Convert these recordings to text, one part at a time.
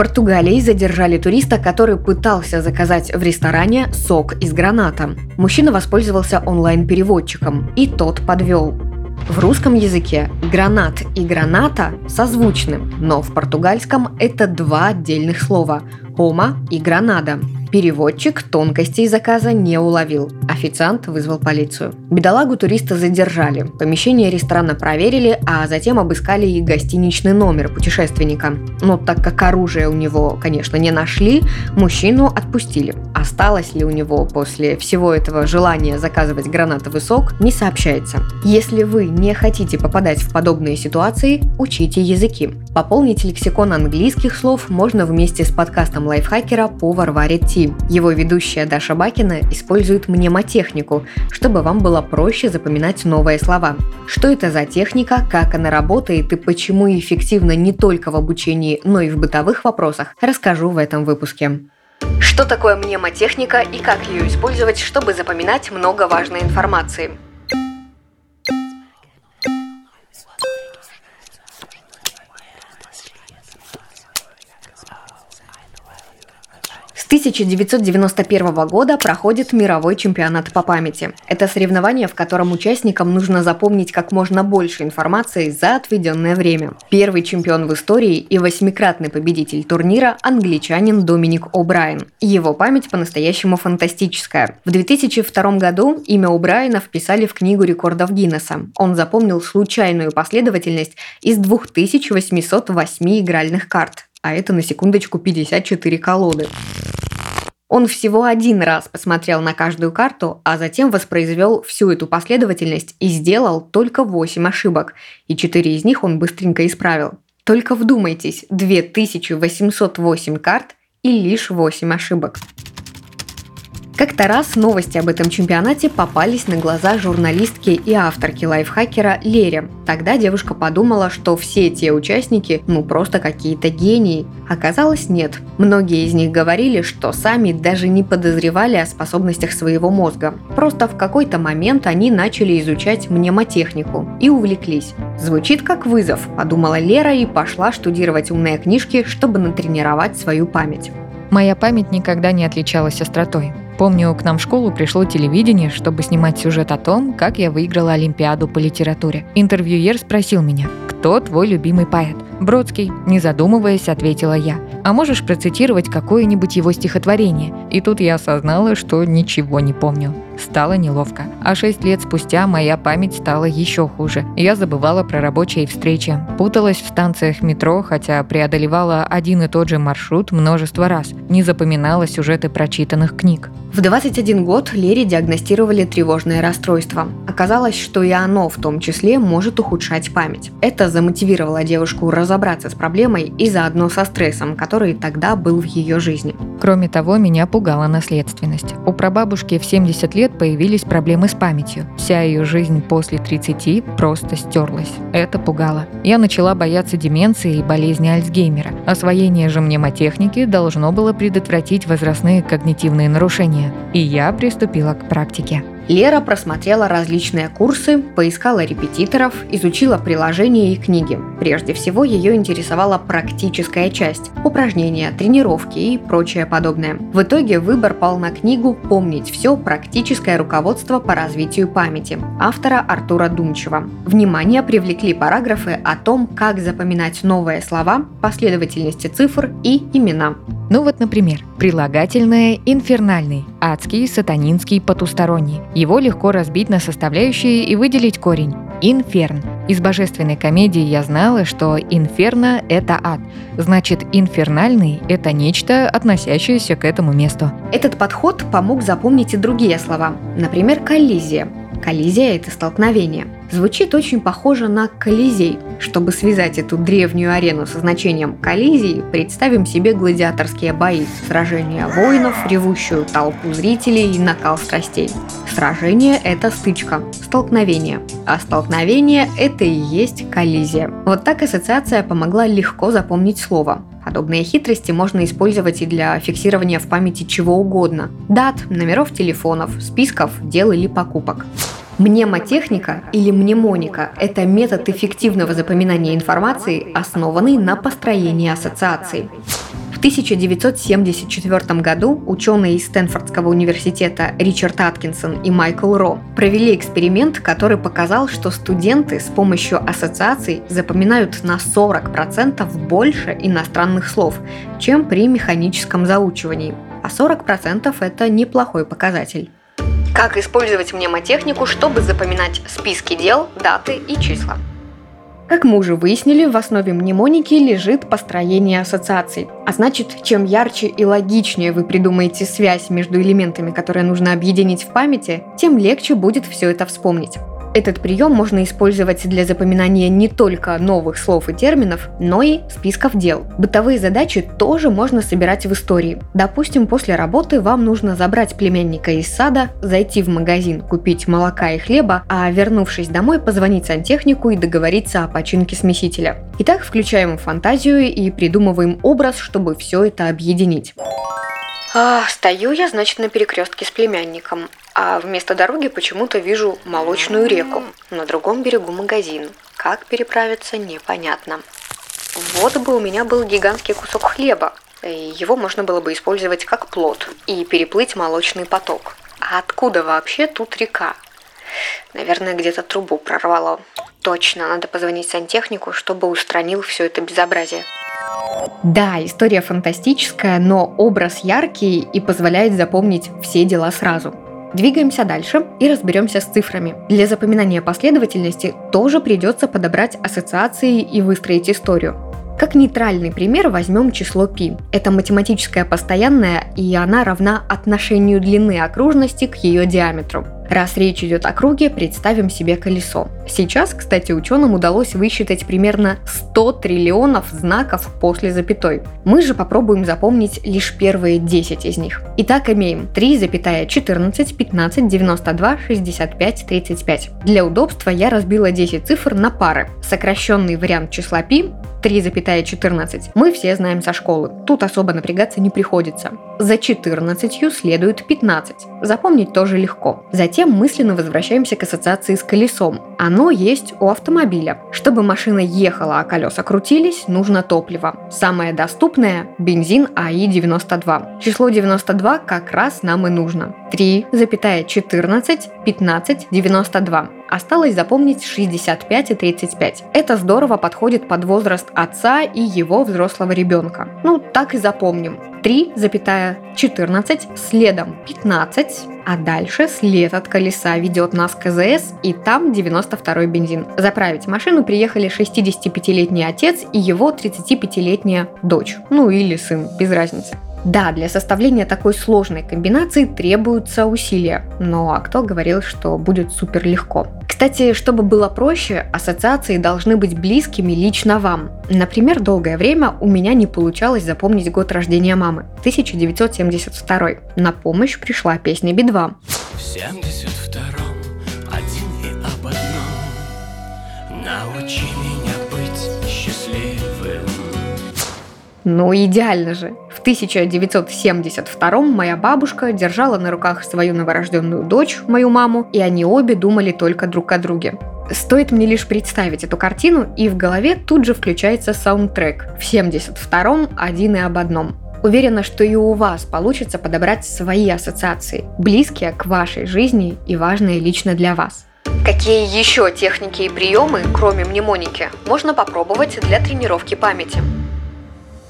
Португалии задержали туриста, который пытался заказать в ресторане сок из граната. Мужчина воспользовался онлайн-переводчиком, и тот подвел. В русском языке гранат и граната созвучны, но в португальском это два отдельных слова – «ома» и «гранада». Переводчик тонкостей заказа не уловил. Официант вызвал полицию. Бедолагу туриста задержали. Помещение ресторана проверили, а затем обыскали и гостиничный номер путешественника. Но так как оружие у него, конечно, не нашли, мужчину отпустили. Осталось ли у него после всего этого желание заказывать гранатовый сок, не сообщается. Если вы не хотите попадать в подобные ситуации, учите языки. Пополнить лексикон английских слов можно вместе с подкастом лайфхакера по Варваре Ти пути. Его ведущая Даша Бакина использует мнемотехнику, чтобы вам было проще запоминать новые слова. Что это за техника, как она работает и почему эффективна не только в обучении, но и в бытовых вопросах, расскажу в этом выпуске. Что такое мнемотехника и как ее использовать, чтобы запоминать много важной информации? 1991 года проходит мировой чемпионат по памяти. Это соревнование, в котором участникам нужно запомнить как можно больше информации за отведенное время. Первый чемпион в истории и восьмикратный победитель турнира – англичанин Доминик О'Брайен. Его память по-настоящему фантастическая. В 2002 году имя О'Брайена вписали в книгу рекордов Гиннесса. Он запомнил случайную последовательность из 2808 игральных карт а это на секундочку 54 колоды. Он всего один раз посмотрел на каждую карту, а затем воспроизвел всю эту последовательность и сделал только 8 ошибок, и 4 из них он быстренько исправил. Только вдумайтесь, 2808 карт и лишь 8 ошибок. Как-то раз новости об этом чемпионате попались на глаза журналистки и авторки лайфхакера Лере. Тогда девушка подумала, что все те участники ну просто какие-то гении. Оказалось нет. Многие из них говорили, что сами даже не подозревали о способностях своего мозга. Просто в какой-то момент они начали изучать мнемотехнику и увлеклись. Звучит как вызов, подумала Лера и пошла штудировать умные книжки, чтобы натренировать свою память. Моя память никогда не отличалась остротой. Помню, к нам в школу пришло телевидение, чтобы снимать сюжет о том, как я выиграла Олимпиаду по литературе. Интервьюер спросил меня, кто твой любимый поэт? Бродский, не задумываясь, ответила я. А можешь процитировать какое-нибудь его стихотворение? И тут я осознала, что ничего не помню. Стало неловко. А шесть лет спустя моя память стала еще хуже. Я забывала про рабочие встречи, путалась в станциях метро, хотя преодолевала один и тот же маршрут множество раз, не запоминала сюжеты прочитанных книг. В 21 год Лере диагностировали тревожное расстройство. Оказалось, что и оно в том числе может ухудшать память. Это замотивировало девушку разобраться с проблемой и заодно со стрессом, который тогда был в ее жизни. Кроме того, меня пугала наследственность. У прабабушки в 70 лет появились проблемы с памятью. Вся ее жизнь после 30 просто стерлась. Это пугало. Я начала бояться деменции и болезни Альцгеймера. Освоение же мнемотехники должно было предотвратить возрастные когнитивные нарушения. И я приступила к практике. Лера просмотрела различные курсы, поискала репетиторов, изучила приложения и книги. Прежде всего ее интересовала практическая часть – упражнения, тренировки и прочее подобное. В итоге выбор пал на книгу «Помнить все. Практическое руководство по развитию памяти» автора Артура Думчева. Внимание привлекли параграфы о том, как запоминать новые слова, последовательности цифр и имена. Ну вот, например, прилагательное «инфернальный», «адский», «сатанинский», «потусторонний». Его легко разбить на составляющие и выделить корень. Инферн. Из божественной комедии я знала, что инферно – это ад. Значит, инфернальный – это нечто, относящееся к этому месту. Этот подход помог запомнить и другие слова. Например, коллизия. Коллизия – это столкновение. Звучит очень похоже на Колизей. Чтобы связать эту древнюю арену со значением коллизии, представим себе гладиаторские бои, сражения воинов, ревущую толпу зрителей и накал страстей. Сражение – это стычка, столкновение, а столкновение – это и есть коллизия. Вот так ассоциация помогла легко запомнить слово. Подобные хитрости можно использовать и для фиксирования в памяти чего угодно – дат, номеров телефонов, списков, дел или покупок. Мнемотехника или мнемоника – это метод эффективного запоминания информации, основанный на построении ассоциаций. В 1974 году ученые из Стэнфордского университета Ричард Аткинсон и Майкл Ро провели эксперимент, который показал, что студенты с помощью ассоциаций запоминают на 40% больше иностранных слов, чем при механическом заучивании. А 40% – это неплохой показатель. Как использовать мнемотехнику, чтобы запоминать списки дел, даты и числа? Как мы уже выяснили, в основе мнемоники лежит построение ассоциаций. А значит, чем ярче и логичнее вы придумаете связь между элементами, которые нужно объединить в памяти, тем легче будет все это вспомнить. Этот прием можно использовать для запоминания не только новых слов и терминов, но и списков дел. Бытовые задачи тоже можно собирать в истории. Допустим, после работы вам нужно забрать племянника из сада, зайти в магазин, купить молока и хлеба, а вернувшись домой, позвонить сантехнику и договориться о починке смесителя. Итак, включаем фантазию и придумываем образ, чтобы все это объединить. А, стою я, значит, на перекрестке с племянником, а вместо дороги почему-то вижу молочную реку. На другом берегу магазин. Как переправиться, непонятно. Вот бы у меня был гигантский кусок хлеба. Его можно было бы использовать как плод и переплыть молочный поток. А откуда вообще тут река? Наверное, где-то трубу прорвало. Точно, надо позвонить сантехнику, чтобы устранил все это безобразие. Да, история фантастическая, но образ яркий и позволяет запомнить все дела сразу. Двигаемся дальше и разберемся с цифрами. Для запоминания последовательности тоже придется подобрать ассоциации и выстроить историю. Как нейтральный пример возьмем число π. Это математическое постоянное, и она равна отношению длины окружности к ее диаметру. Раз речь идет о круге, представим себе колесо. Сейчас, кстати, ученым удалось высчитать примерно 100 триллионов знаков после запятой. Мы же попробуем запомнить лишь первые 10 из них. Итак, имеем 3,14, 15, 92, 65, 35. Для удобства я разбила 10 цифр на пары. Сокращенный вариант числа π 3,14 мы все знаем со школы. Тут особо напрягаться не приходится. За 14 следует 15. Запомнить тоже легко. Затем мысленно возвращаемся к ассоциации с колесом. Оно есть у автомобиля. Чтобы машина ехала, а колеса крутились, нужно топливо. Самое доступное – бензин АИ-92. Число 92 как раз нам и нужно. 3,14, 15, 92. Осталось запомнить 65 и 35. Это здорово подходит под возраст отца и его взрослого ребенка. Ну, так и запомним. 3,14, следом 15, а дальше след от колеса ведет нас к КЗС, и там 92-й бензин. Заправить машину приехали 65-летний отец и его 35-летняя дочь. Ну или сын, без разницы. Да, для составления такой сложной комбинации требуются усилия, но а кто говорил, что будет супер легко? Кстати, чтобы было проще, ассоциации должны быть близкими лично вам. Например, долгое время у меня не получалось запомнить год рождения мамы – 1972. На помощь пришла песня Би-2. В 72-м один и об одном Научи меня быть счастливым Ну идеально же! В 1972 моя бабушка держала на руках свою новорожденную дочь, мою маму, и они обе думали только друг о друге. Стоит мне лишь представить эту картину, и в голове тут же включается саундтрек в 72-м «Один и об одном». Уверена, что и у вас получится подобрать свои ассоциации, близкие к вашей жизни и важные лично для вас. Какие еще техники и приемы, кроме мнемоники, можно попробовать для тренировки памяти?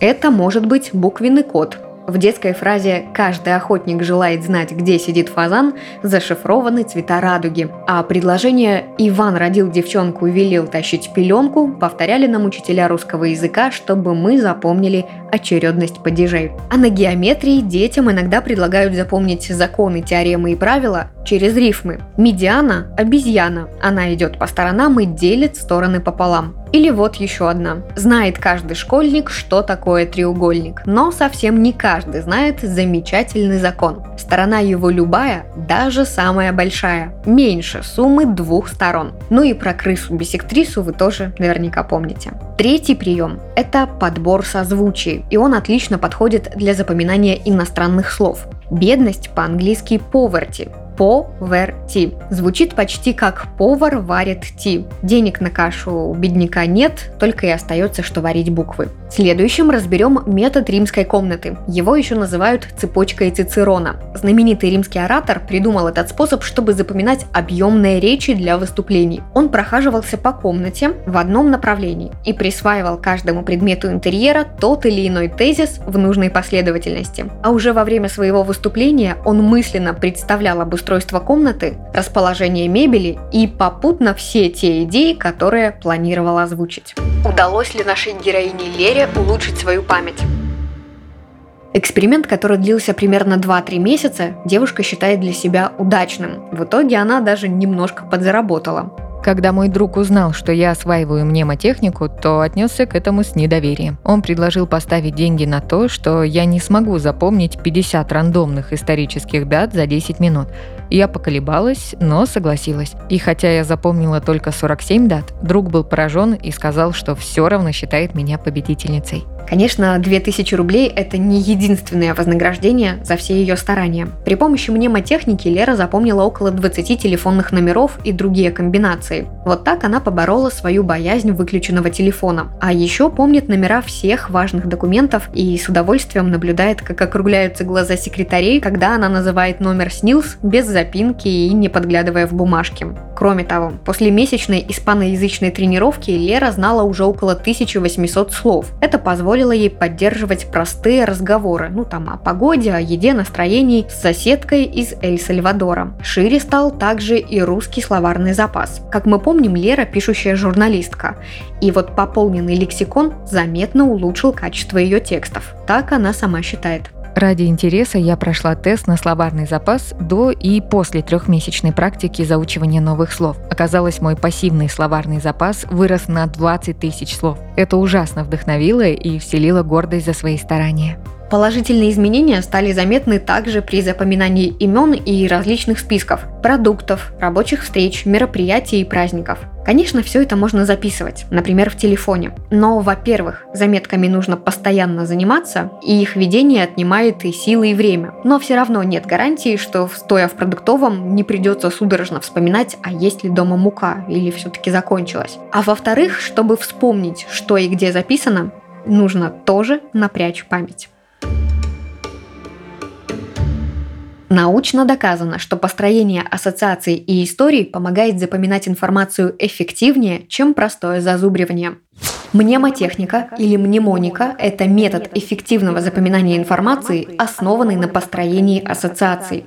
Это может быть буквенный код. В детской фразе «каждый охотник желает знать, где сидит фазан» зашифрованы цвета радуги, а предложение «Иван родил девчонку и велел тащить пеленку» повторяли нам учителя русского языка, чтобы мы запомнили очередность падежей. А на геометрии детям иногда предлагают запомнить законы, теоремы и правила через рифмы. Медиана – обезьяна. Она идет по сторонам и делит стороны пополам. Или вот еще одна. Знает каждый школьник, что такое треугольник, но совсем не каждый знает замечательный закон. Сторона его любая, даже самая большая, меньше суммы двух сторон. Ну и про крысу-бисектрису вы тоже наверняка помните. Третий прием – это подбор созвучий, и он отлично подходит для запоминания иностранных слов. Бедность по-английски poverty, поверти. Звучит почти как повар варит ти. Денег на кашу у бедняка нет, только и остается, что варить буквы. Следующим разберем метод римской комнаты. Его еще называют цепочкой Цицерона. Знаменитый римский оратор придумал этот способ, чтобы запоминать объемные речи для выступлений. Он прохаживался по комнате в одном направлении и присваивал каждому предмету интерьера тот или иной тезис в нужной последовательности. А уже во время своего выступления он мысленно представлял обустройство устройство комнаты, расположение мебели и попутно все те идеи, которые планировал озвучить. Удалось ли нашей героине Лере улучшить свою память? Эксперимент, который длился примерно 2-3 месяца, девушка считает для себя удачным. В итоге она даже немножко подзаработала. Когда мой друг узнал, что я осваиваю мнемотехнику, то отнесся к этому с недоверием. Он предложил поставить деньги на то, что я не смогу запомнить 50 рандомных исторических дат за 10 минут. Я поколебалась, но согласилась. И хотя я запомнила только 47 дат, друг был поражен и сказал, что все равно считает меня победительницей. Конечно, 2000 рублей – это не единственное вознаграждение за все ее старания. При помощи мнемотехники Лера запомнила около 20 телефонных номеров и другие комбинации. Вот так она поборола свою боязнь выключенного телефона. А еще помнит номера всех важных документов и с удовольствием наблюдает, как округляются глаза секретарей, когда она называет номер СНИЛС без запинки и не подглядывая в бумажки. Кроме того, после месячной испаноязычной тренировки Лера знала уже около 1800 слов. Это позволило позволило ей поддерживать простые разговоры, ну там о погоде, о еде, настроении с соседкой из Эль-Сальвадора. Шире стал также и русский словарный запас. Как мы помним, Лера пишущая журналистка. И вот пополненный лексикон заметно улучшил качество ее текстов. Так она сама считает. Ради интереса я прошла тест на словарный запас до и после трехмесячной практики заучивания новых слов. Оказалось, мой пассивный словарный запас вырос на 20 тысяч слов. Это ужасно вдохновило и вселило гордость за свои старания. Положительные изменения стали заметны также при запоминании имен и различных списков, продуктов, рабочих встреч, мероприятий и праздников. Конечно, все это можно записывать, например, в телефоне. Но, во-первых, заметками нужно постоянно заниматься, и их ведение отнимает и силы, и время. Но все равно нет гарантии, что, стоя в продуктовом, не придется судорожно вспоминать, а есть ли дома мука, или все-таки закончилась. А во-вторых, чтобы вспомнить, что и где записано, нужно тоже напрячь память. Научно доказано, что построение ассоциаций и историй помогает запоминать информацию эффективнее, чем простое зазубривание. Мнемотехника или мнемоника – это метод эффективного запоминания информации, основанный на построении ассоциаций.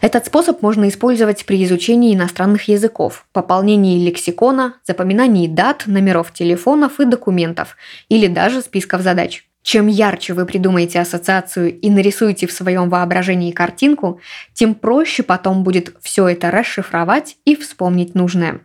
Этот способ можно использовать при изучении иностранных языков, пополнении лексикона, запоминании дат, номеров телефонов и документов, или даже списков задач. Чем ярче вы придумаете ассоциацию и нарисуете в своем воображении картинку, тем проще потом будет все это расшифровать и вспомнить нужное.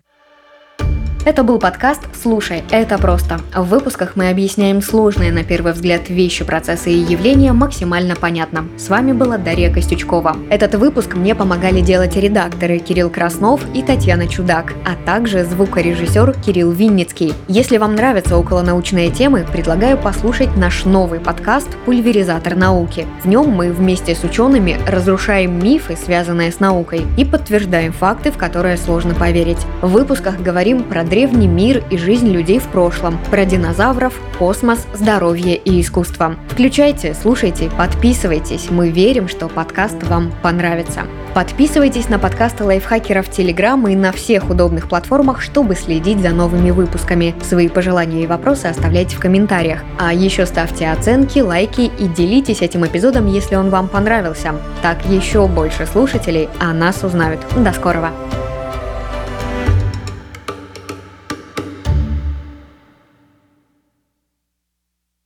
Это был подкаст «Слушай, это просто». В выпусках мы объясняем сложные на первый взгляд вещи, процессы и явления максимально понятно. С вами была Дарья Костючкова. Этот выпуск мне помогали делать редакторы Кирилл Краснов и Татьяна Чудак, а также звукорежиссер Кирилл Винницкий. Если вам нравятся околонаучные темы, предлагаю послушать наш новый подкаст «Пульверизатор науки». В нем мы вместе с учеными разрушаем мифы, связанные с наукой, и подтверждаем факты, в которые сложно поверить. В выпусках говорим про древний мир и жизнь людей в прошлом, про динозавров, космос, здоровье и искусство. Включайте, слушайте, подписывайтесь. Мы верим, что подкаст вам понравится. Подписывайтесь на подкасты лайфхакеров Телеграм и на всех удобных платформах, чтобы следить за новыми выпусками. Свои пожелания и вопросы оставляйте в комментариях. А еще ставьте оценки, лайки и делитесь этим эпизодом, если он вам понравился. Так еще больше слушателей о нас узнают. До скорого!